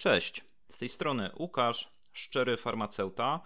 Cześć, z tej strony Łukasz, szczery farmaceuta.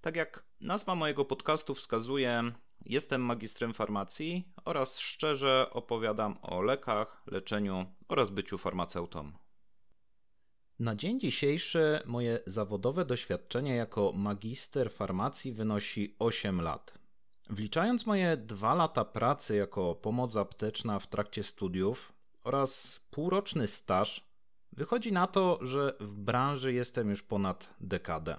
Tak jak nazwa mojego podcastu wskazuje, jestem magistrem farmacji oraz szczerze opowiadam o lekach, leczeniu oraz byciu farmaceutą. Na dzień dzisiejszy moje zawodowe doświadczenie jako magister farmacji wynosi 8 lat. Wliczając moje 2 lata pracy jako pomoc apteczna w trakcie studiów oraz półroczny staż Wychodzi na to, że w branży jestem już ponad dekadę.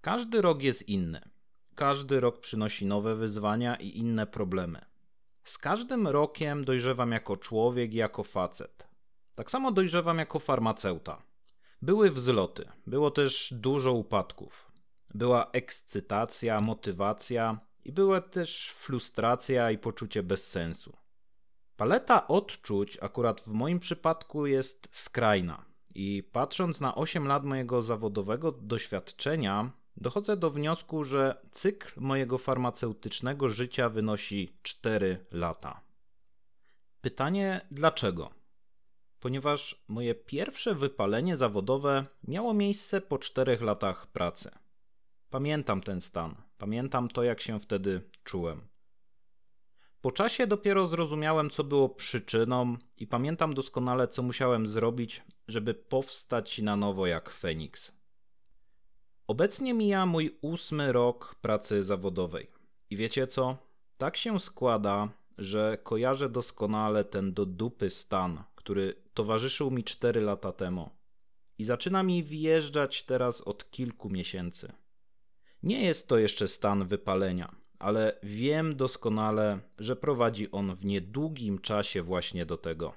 Każdy rok jest inny. Każdy rok przynosi nowe wyzwania i inne problemy. Z każdym rokiem dojrzewam jako człowiek i jako facet. Tak samo dojrzewam jako farmaceuta. Były wzloty, było też dużo upadków. Była ekscytacja, motywacja i była też frustracja i poczucie bezsensu. Paleta odczuć akurat w moim przypadku jest skrajna. I patrząc na 8 lat mojego zawodowego doświadczenia, dochodzę do wniosku, że cykl mojego farmaceutycznego życia wynosi 4 lata. Pytanie dlaczego? Ponieważ moje pierwsze wypalenie zawodowe miało miejsce po 4 latach pracy. Pamiętam ten stan, pamiętam to, jak się wtedy czułem. Po czasie dopiero zrozumiałem, co było przyczyną, i pamiętam doskonale, co musiałem zrobić, żeby powstać na nowo jak Feniks. Obecnie mija mój ósmy rok pracy zawodowej. I wiecie co? Tak się składa, że kojarzę doskonale ten do dupy stan, który towarzyszył mi 4 lata temu. I zaczyna mi wjeżdżać teraz od kilku miesięcy. Nie jest to jeszcze stan wypalenia ale wiem doskonale, że prowadzi on w niedługim czasie właśnie do tego.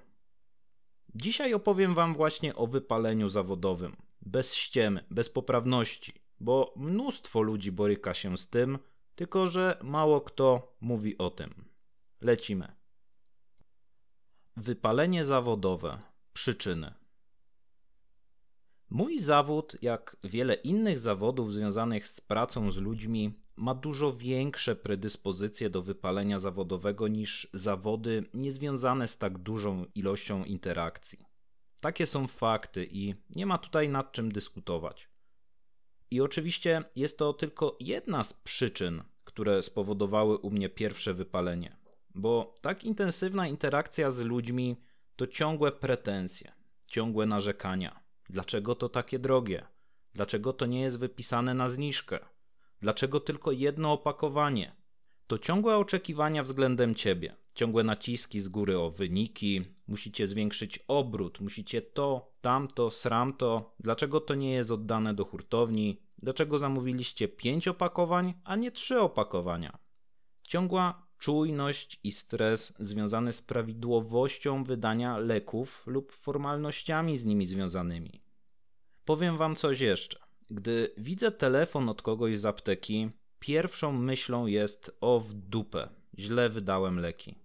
Dzisiaj opowiem Wam właśnie o wypaleniu zawodowym, bez ściemy, bez poprawności, bo mnóstwo ludzi boryka się z tym, tylko że mało kto mówi o tym. Lecimy. Wypalenie zawodowe. Przyczyny. Mój zawód, jak wiele innych zawodów związanych z pracą z ludźmi, ma dużo większe predyspozycje do wypalenia zawodowego niż zawody niezwiązane z tak dużą ilością interakcji. Takie są fakty i nie ma tutaj nad czym dyskutować. I oczywiście jest to tylko jedna z przyczyn, które spowodowały u mnie pierwsze wypalenie, bo tak intensywna interakcja z ludźmi to ciągłe pretensje, ciągłe narzekania. Dlaczego to takie drogie? Dlaczego to nie jest wypisane na zniżkę? Dlaczego tylko jedno opakowanie? To ciągłe oczekiwania względem ciebie, ciągłe naciski z góry o wyniki, musicie zwiększyć obrót, musicie to, tamto, sramto. Dlaczego to nie jest oddane do hurtowni? Dlaczego zamówiliście pięć opakowań, a nie trzy opakowania? Ciągła czujność i stres związany z prawidłowością wydania leków lub formalnościami z nimi związanymi. Powiem wam coś jeszcze. Gdy widzę telefon od kogoś z apteki, pierwszą myślą jest o w dupę, źle wydałem leki.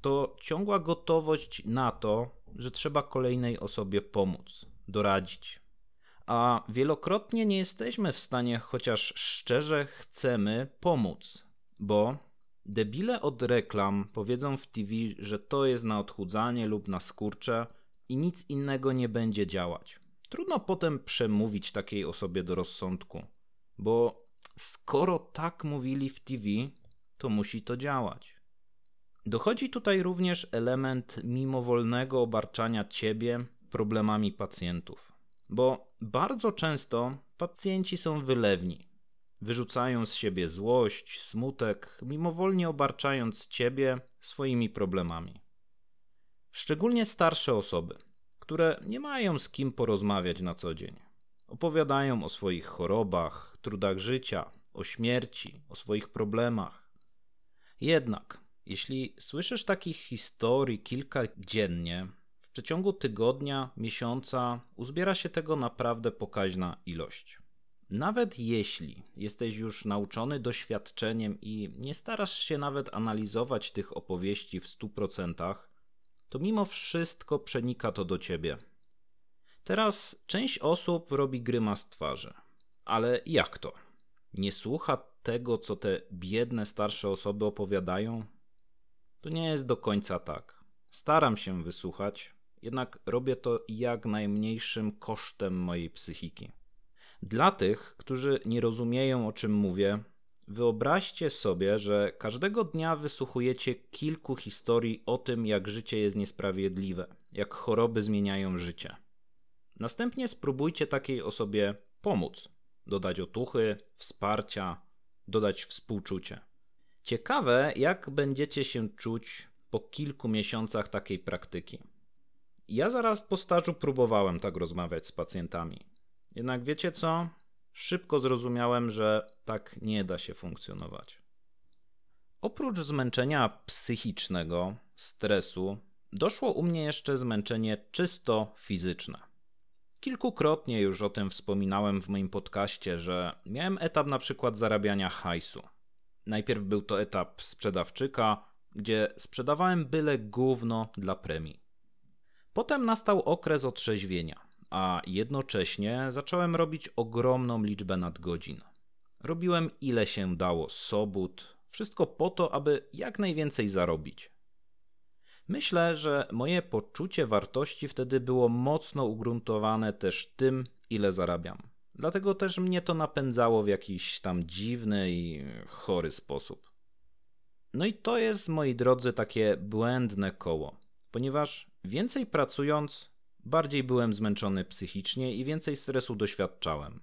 To ciągła gotowość na to, że trzeba kolejnej osobie pomóc, doradzić. A wielokrotnie nie jesteśmy w stanie, chociaż szczerze chcemy pomóc, bo debile od reklam powiedzą w TV, że to jest na odchudzanie lub na skurcze i nic innego nie będzie działać. Trudno potem przemówić takiej osobie do rozsądku, bo skoro tak mówili w TV, to musi to działać. Dochodzi tutaj również element mimowolnego obarczania ciebie problemami pacjentów, bo bardzo często pacjenci są wylewni. Wyrzucają z siebie złość, smutek, mimowolnie obarczając ciebie swoimi problemami. Szczególnie starsze osoby które nie mają z kim porozmawiać na co dzień. Opowiadają o swoich chorobach, trudach życia, o śmierci, o swoich problemach. Jednak, jeśli słyszysz takich historii kilka dziennie, w przeciągu tygodnia, miesiąca uzbiera się tego naprawdę pokaźna ilość. Nawet jeśli jesteś już nauczony doświadczeniem i nie starasz się nawet analizować tych opowieści w 100%, to mimo wszystko przenika to do ciebie. Teraz część osób robi grymas twarzy. Ale jak to? Nie słucha tego, co te biedne starsze osoby opowiadają? To nie jest do końca tak. Staram się wysłuchać jednak robię to jak najmniejszym kosztem mojej psychiki. Dla tych, którzy nie rozumieją o czym mówię, wyobraźcie sobie, że każdego dnia wysłuchujecie kilku historii o tym, jak życie jest niesprawiedliwe, jak choroby zmieniają życie. Następnie spróbujcie takiej osobie pomóc, dodać otuchy, wsparcia, dodać współczucie. Ciekawe, jak będziecie się czuć po kilku miesiącach takiej praktyki. Ja zaraz po stażu próbowałem tak rozmawiać z pacjentami. Jednak wiecie co? Szybko zrozumiałem, że tak nie da się funkcjonować. Oprócz zmęczenia psychicznego, stresu, doszło u mnie jeszcze zmęczenie czysto fizyczne. Kilkukrotnie już o tym wspominałem w moim podcaście, że miałem etap na przykład zarabiania hajsu. Najpierw był to etap sprzedawczyka, gdzie sprzedawałem byle gówno dla premii. Potem nastał okres otrzeźwienia, a jednocześnie zacząłem robić ogromną liczbę nadgodzin. Robiłem ile się dało sobót, wszystko po to, aby jak najwięcej zarobić. Myślę, że moje poczucie wartości wtedy było mocno ugruntowane też tym, ile zarabiam. Dlatego też mnie to napędzało w jakiś tam dziwny i chory sposób. No i to jest, moi drodzy, takie błędne koło, ponieważ więcej pracując, bardziej byłem zmęczony psychicznie i więcej stresu doświadczałem.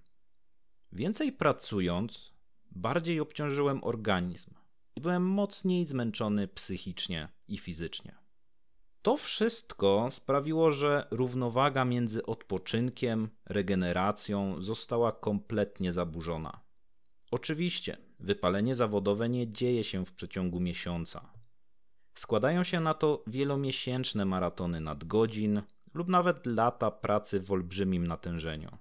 Więcej pracując, bardziej obciążyłem organizm i byłem mocniej zmęczony psychicznie i fizycznie. To wszystko sprawiło, że równowaga między odpoczynkiem, regeneracją została kompletnie zaburzona. Oczywiście, wypalenie zawodowe nie dzieje się w przeciągu miesiąca. Składają się na to wielomiesięczne maratony nadgodzin lub nawet lata pracy w olbrzymim natężeniu.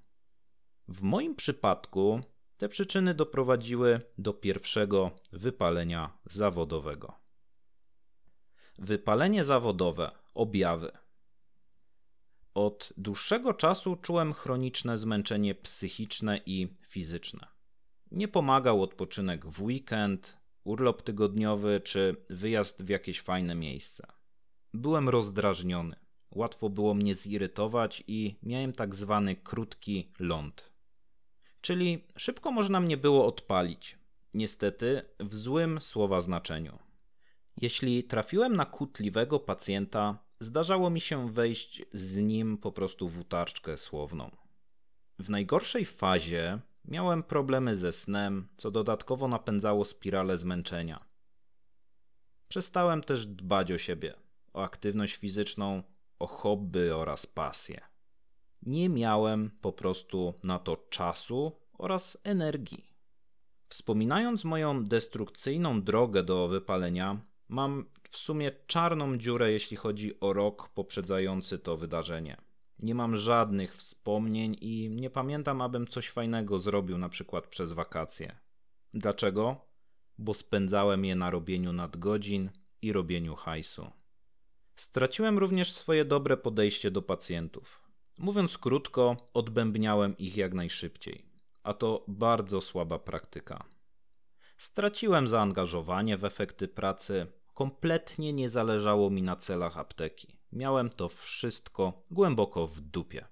W moim przypadku te przyczyny doprowadziły do pierwszego wypalenia zawodowego. Wypalenie zawodowe, objawy. Od dłuższego czasu czułem chroniczne zmęczenie psychiczne i fizyczne. Nie pomagał odpoczynek w weekend, urlop tygodniowy czy wyjazd w jakieś fajne miejsce. Byłem rozdrażniony. Łatwo było mnie zirytować i miałem tak zwany krótki ląd. Czyli szybko można mnie było odpalić. Niestety w złym słowa znaczeniu. Jeśli trafiłem na kłótliwego pacjenta, zdarzało mi się wejść z nim po prostu w utarczkę słowną. W najgorszej fazie miałem problemy ze snem, co dodatkowo napędzało spiralę zmęczenia. Przestałem też dbać o siebie, o aktywność fizyczną, o hobby oraz pasję. Nie miałem po prostu na to czasu oraz energii. Wspominając moją destrukcyjną drogę do wypalenia, Mam w sumie czarną dziurę, jeśli chodzi o rok poprzedzający to wydarzenie. Nie mam żadnych wspomnień i nie pamiętam, abym coś fajnego zrobił, na przykład przez wakacje. Dlaczego? Bo spędzałem je na robieniu nadgodzin i robieniu hajsu. Straciłem również swoje dobre podejście do pacjentów. Mówiąc krótko, odbębniałem ich jak najszybciej, a to bardzo słaba praktyka. Straciłem zaangażowanie w efekty pracy, kompletnie nie zależało mi na celach apteki. Miałem to wszystko głęboko w dupie.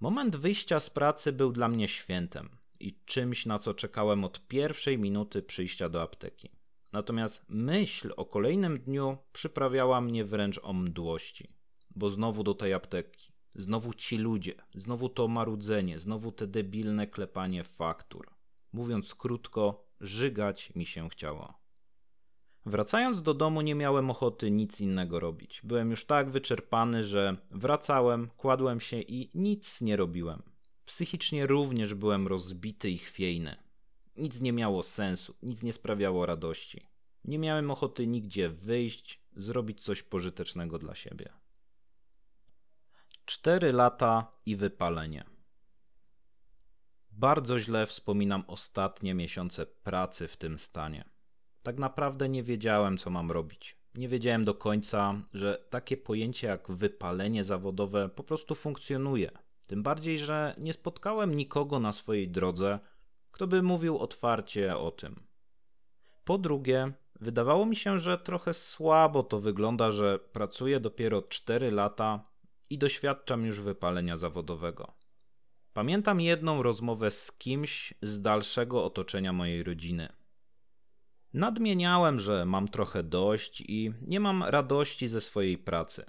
Moment wyjścia z pracy był dla mnie świętem i czymś, na co czekałem od pierwszej minuty przyjścia do apteki. Natomiast myśl o kolejnym dniu przyprawiała mnie wręcz o mdłości, bo znowu do tej apteki, znowu ci ludzie, znowu to marudzenie, znowu te debilne klepanie faktur. Mówiąc krótko, żygać mi się chciało. Wracając do domu, nie miałem ochoty nic innego robić. Byłem już tak wyczerpany, że wracałem, kładłem się i nic nie robiłem. Psychicznie również byłem rozbity i chwiejny. Nic nie miało sensu, nic nie sprawiało radości. Nie miałem ochoty nigdzie wyjść, zrobić coś pożytecznego dla siebie. Cztery lata i wypalenie. Bardzo źle wspominam ostatnie miesiące pracy w tym stanie. Tak naprawdę nie wiedziałem, co mam robić. Nie wiedziałem do końca, że takie pojęcie jak wypalenie zawodowe po prostu funkcjonuje. Tym bardziej, że nie spotkałem nikogo na swojej drodze, kto by mówił otwarcie o tym. Po drugie, Wydawało mi się, że trochę słabo to wygląda, że pracuję dopiero 4 lata i doświadczam już wypalenia zawodowego. Pamiętam jedną rozmowę z kimś z dalszego otoczenia mojej rodziny. Nadmieniałem, że mam trochę dość i nie mam radości ze swojej pracy.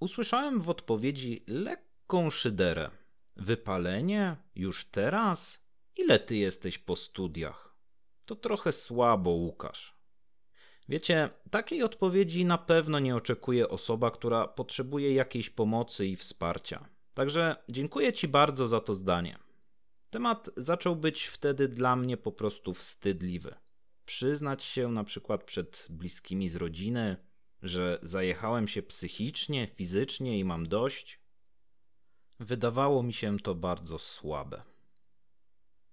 Usłyszałem w odpowiedzi lekką szyderę. Wypalenie? Już teraz? Ile ty jesteś po studiach? To trochę słabo, Łukasz. Wiecie, takiej odpowiedzi na pewno nie oczekuje osoba, która potrzebuje jakiejś pomocy i wsparcia. Także dziękuję Ci bardzo za to zdanie. Temat zaczął być wtedy dla mnie po prostu wstydliwy. Przyznać się na przykład przed bliskimi z rodziny, że zajechałem się psychicznie, fizycznie i mam dość. Wydawało mi się to bardzo słabe.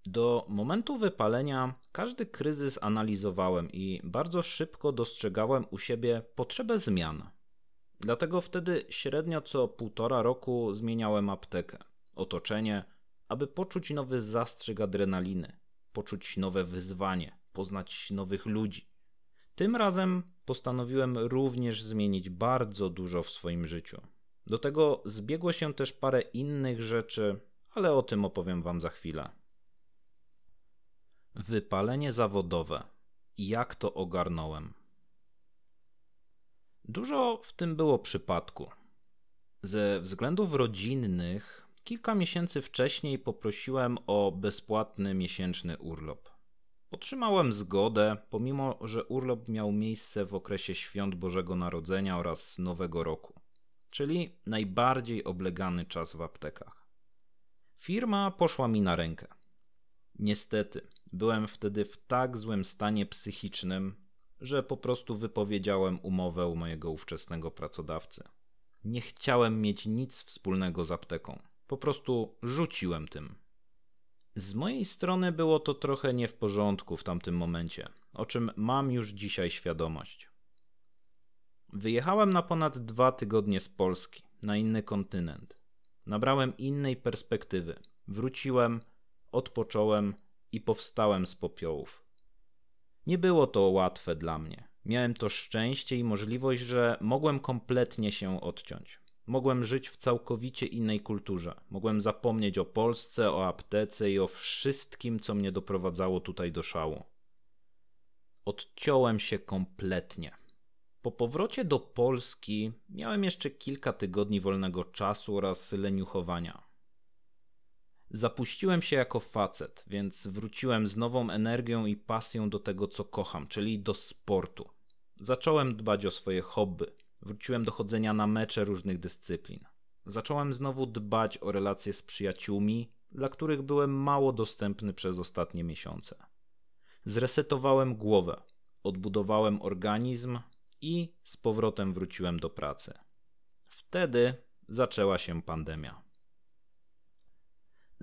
Do momentu wypalenia każdy kryzys analizowałem i bardzo szybko dostrzegałem u siebie potrzebę zmian. Dlatego wtedy średnio co półtora roku zmieniałem aptekę, otoczenie, aby poczuć nowy zastrzyk adrenaliny, poczuć nowe wyzwanie, poznać nowych ludzi. Tym razem postanowiłem również zmienić bardzo dużo w swoim życiu. Do tego zbiegło się też parę innych rzeczy, ale o tym opowiem Wam za chwilę. Wypalenie zawodowe. Jak to ogarnąłem? Dużo w tym było przypadku. Ze względów rodzinnych, kilka miesięcy wcześniej poprosiłem o bezpłatny miesięczny urlop. Otrzymałem zgodę, pomimo że urlop miał miejsce w okresie świąt Bożego Narodzenia oraz Nowego Roku, czyli najbardziej oblegany czas w aptekach. Firma poszła mi na rękę. Niestety, byłem wtedy w tak złym stanie psychicznym, że po prostu wypowiedziałem umowę u mojego ówczesnego pracodawcy. Nie chciałem mieć nic wspólnego z apteką. Po prostu rzuciłem tym. Z mojej strony było to trochę nie w porządku w tamtym momencie, o czym mam już dzisiaj świadomość. Wyjechałem na ponad dwa tygodnie z Polski, na inny kontynent. Nabrałem innej perspektywy. Wróciłem, odpocząłem i powstałem z popiołów. Nie było to łatwe dla mnie. Miałem to szczęście i możliwość, że mogłem kompletnie się odciąć. Mogłem żyć w całkowicie innej kulturze. Mogłem zapomnieć o Polsce, o aptece i o wszystkim, co mnie doprowadzało tutaj do szału. Odciąłem się kompletnie. Po powrocie do Polski miałem jeszcze kilka tygodni wolnego czasu oraz leniuchowania. Zapuściłem się jako facet, więc wróciłem z nową energią i pasją do tego, co kocham, czyli do sportu. Zacząłem dbać o swoje hobby. Wróciłem do chodzenia na mecze różnych dyscyplin. Zacząłem znowu dbać o relacje z przyjaciółmi, dla których byłem mało dostępny przez ostatnie miesiące. Zresetowałem głowę, odbudowałem organizm i z powrotem wróciłem do pracy. Wtedy zaczęła się pandemia.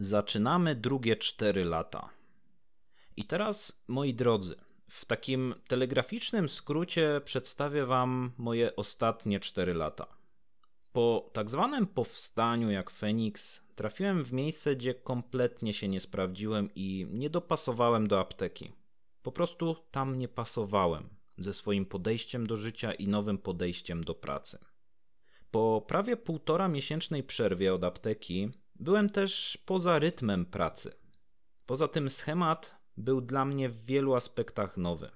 Zaczynamy drugie cztery lata. I teraz, moi drodzy, w takim telegraficznym skrócie przedstawię Wam moje ostatnie cztery lata. Po tak zwanym powstaniu jak Feniks trafiłem w miejsce, gdzie kompletnie się nie sprawdziłem i nie dopasowałem do apteki. Po prostu tam nie pasowałem ze swoim podejściem do życia i nowym podejściem do pracy. Po prawie półtora miesięcznej przerwie od apteki byłem też poza rytmem pracy. Poza tym schemat był dla mnie w wielu aspektach nowy.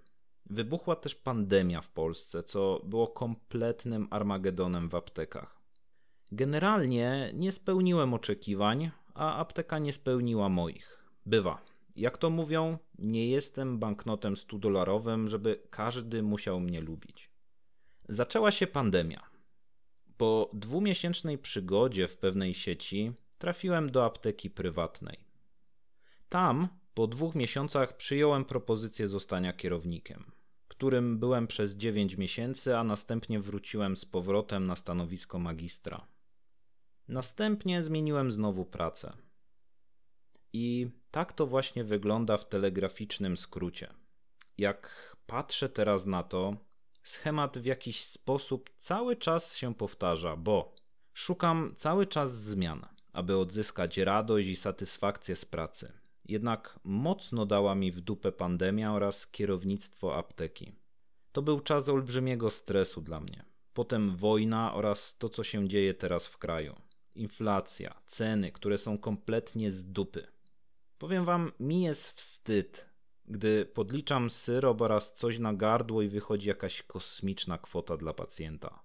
Wybuchła też pandemia w Polsce, co było kompletnym armagedonem w aptekach. Generalnie nie spełniłem oczekiwań, a apteka nie spełniła moich. Bywa. Jak to mówią, nie jestem banknotem 100-dolarowym, żeby każdy musiał mnie lubić. Zaczęła się pandemia. Po dwumiesięcznej przygodzie w pewnej sieci trafiłem do apteki prywatnej. Tam po dwóch miesiącach przyjąłem propozycję zostania kierownikiem, którym byłem przez 9 miesięcy, a następnie wróciłem z powrotem na stanowisko magistra. Następnie zmieniłem znowu pracę. I tak to właśnie wygląda w telegraficznym skrócie. Jak patrzę teraz na to, schemat w jakiś sposób cały czas się powtarza, bo szukam cały czas zmian, aby odzyskać radość i satysfakcję z pracy. Jednak mocno dała mi w dupę pandemia oraz kierownictwo apteki. To był czas olbrzymiego stresu dla mnie. Potem wojna oraz to, co się dzieje teraz w kraju. Inflacja, ceny, które są kompletnie z dupy. Powiem wam, mi jest wstyd, gdy podliczam syrop oraz coś na gardło i wychodzi jakaś kosmiczna kwota dla pacjenta.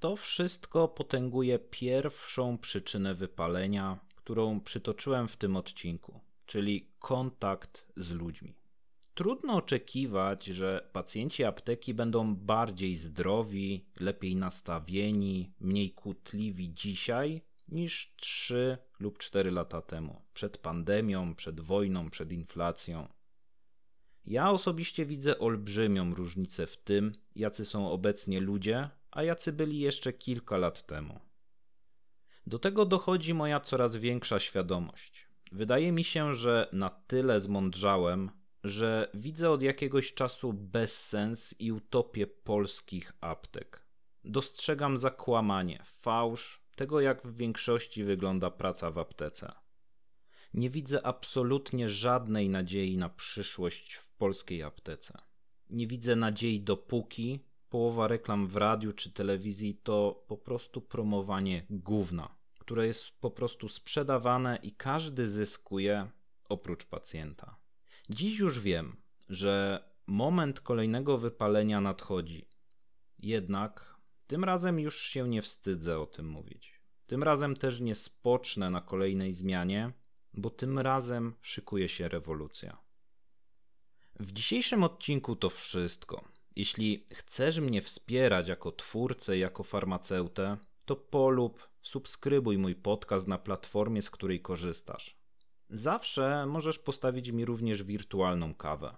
To wszystko potęguje pierwszą przyczynę wypalenia, którą przytoczyłem w tym odcinku, czyli kontakt z ludźmi. Trudno oczekiwać, że pacjenci apteki będą bardziej zdrowi, lepiej nastawieni, mniej kłótliwi dzisiaj niż 3 lub 4 lata temu, przed pandemią, przed wojną, przed inflacją. Ja osobiście widzę olbrzymią różnicę w tym, jacy są obecnie ludzie, a jacy byli jeszcze kilka lat temu. Do tego dochodzi moja coraz większa świadomość. Wydaje mi się, że na tyle zmądrzałem, że widzę od jakiegoś czasu bezsens i utopię polskich aptek. Dostrzegam zakłamanie, fałsz tego, jak w większości wygląda praca w aptece. Nie widzę absolutnie żadnej nadziei na przyszłość w polskiej aptece. Nie widzę nadziei dopóki połowa reklam w radiu czy telewizji to po prostu promowanie gówna, które jest po prostu sprzedawane i każdy zyskuje oprócz pacjenta. Dziś już wiem, że moment kolejnego wypalenia nadchodzi. Jednak tym razem już się nie wstydzę o tym mówić. Tym razem też nie spocznę na kolejnej zmianie, bo tym razem szykuje się rewolucja. W dzisiejszym odcinku to wszystko. Jeśli chcesz mnie wspierać jako twórcę, jako farmaceutę, to polub, subskrybuj mój podcast na platformie, z której korzystasz. Zawsze możesz postawić mi również wirtualną kawę.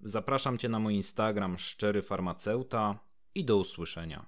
Zapraszam Cię na mój Instagram szczery farmaceuta i do usłyszenia.